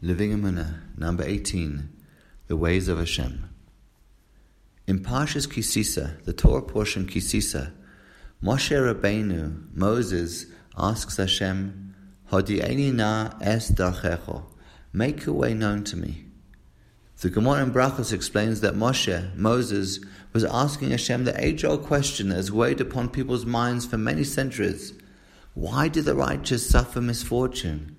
Living Emunah, number 18, The Ways of Hashem. In Parshas Kisisa, the Torah portion Kisisa, Moshe Rabbeinu, Moses, asks Hashem, Hodi'eni na es darchecho, make your way known to me. The Gemara in Brachos explains that Moshe, Moses, was asking Hashem the age-old question that has weighed upon people's minds for many centuries. Why do the righteous suffer misfortune?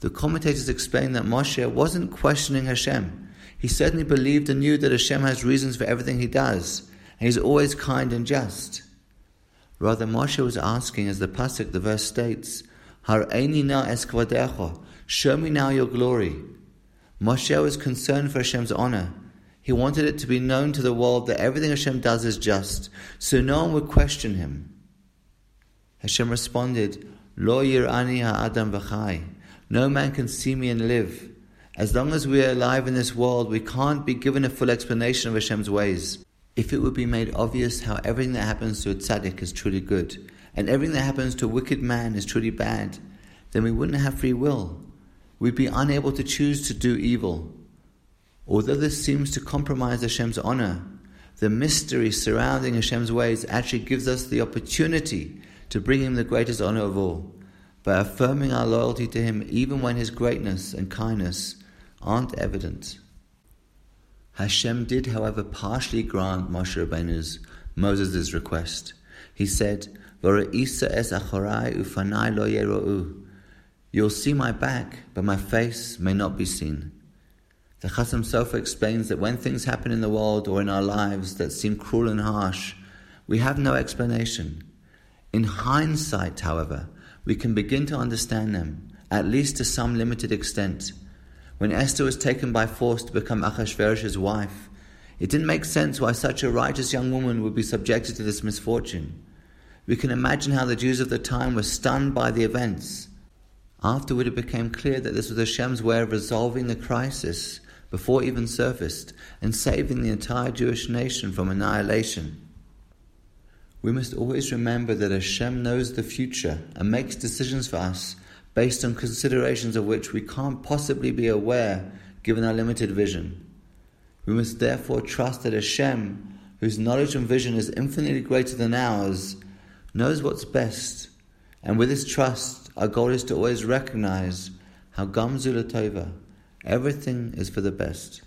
The commentators explain that Moshe wasn't questioning Hashem. He certainly believed and knew that Hashem has reasons for everything he does, and he's always kind and just. Rather, Moshe was asking, as the pasuk, the verse states, Har'eni na eskvadecho, show me now your glory. Moshe was concerned for Hashem's honor. He wanted it to be known to the world that everything Hashem does is just, so no one would question him. Hashem responded, Lo yir'ani ha'adam v'chai. No man can see me and live. As long as we are alive in this world, we can't be given a full explanation of Hashem's ways. If it would be made obvious how everything that happens to a tzaddik is truly good, and everything that happens to a wicked man is truly bad, then we wouldn't have free will. We'd be unable to choose to do evil. Although this seems to compromise Hashem's honor, the mystery surrounding Hashem's ways actually gives us the opportunity to bring Him the greatest honor of all by affirming our loyalty to Him even when His greatness and kindness aren't evident. Hashem did, however, partially grant Moshe Rabbeinu's Moses' request. He said, es ufanai lo You'll see my back, but my face may not be seen. The Chasam Sofer explains that when things happen in the world or in our lives that seem cruel and harsh, we have no explanation. In hindsight, however, we can begin to understand them, at least to some limited extent. When Esther was taken by force to become Achashverosh's wife, it didn't make sense why such a righteous young woman would be subjected to this misfortune. We can imagine how the Jews of the time were stunned by the events. Afterward, it became clear that this was Hashem's way of resolving the crisis before it even surfaced and saving the entire Jewish nation from annihilation. We must always remember that Hashem knows the future and makes decisions for us based on considerations of which we can't possibly be aware given our limited vision. We must therefore trust that Hashem, whose knowledge and vision is infinitely greater than ours, knows what's best. And with this trust, our goal is to always recognize how Gam zu l'tova, everything is for the best.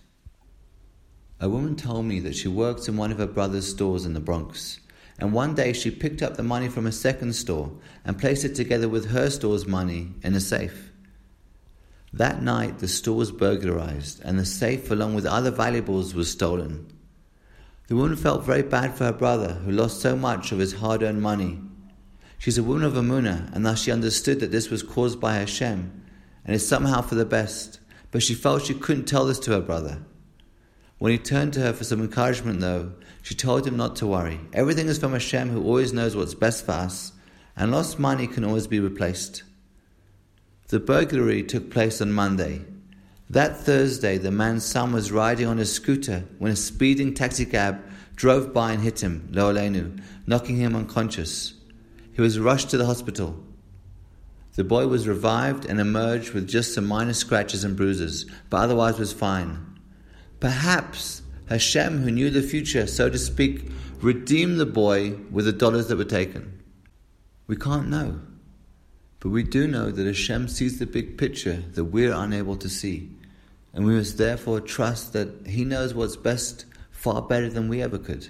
A woman told me that she works in one of her brother's stores in the Bronx and one day she picked up the money from a second store and placed it together with her store's money in a safe. That night, the store was burglarized and the safe, along with other valuables, was stolen. The woman felt very bad for her brother, who lost so much of his hard earned money. She's a woman of Emunah, and thus she understood that this was caused by Hashem and is somehow for the best, but she felt she couldn't tell this to her brother. When he turned to her for some encouragement, though, she told him not to worry. Everything is from Hashem who always knows what's best for us, and lost money can always be replaced. The burglary took place on Monday. That Thursday, the man's son was riding on his scooter when a speeding taxicab drove by and hit him, Lo'olenu, knocking him unconscious. He was rushed to the hospital. The boy was revived and emerged with just some minor scratches and bruises, but otherwise was fine. Perhaps Hashem, who knew the future, so to speak, redeemed the boy with the dollars that were taken. We can't know. But we do know that Hashem sees the big picture that we're unable to see. And we must therefore trust that He knows what's best far better than we ever could.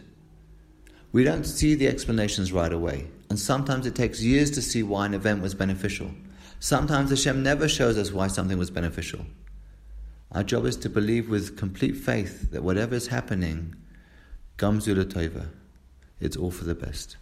We don't see the explanations right away, and sometimes it takes years to see why an event was beneficial. Sometimes Hashem never shows us why something was beneficial. Our job is to believe with complete faith that whatever is happening, Gam zu l'tova, it's all for the best.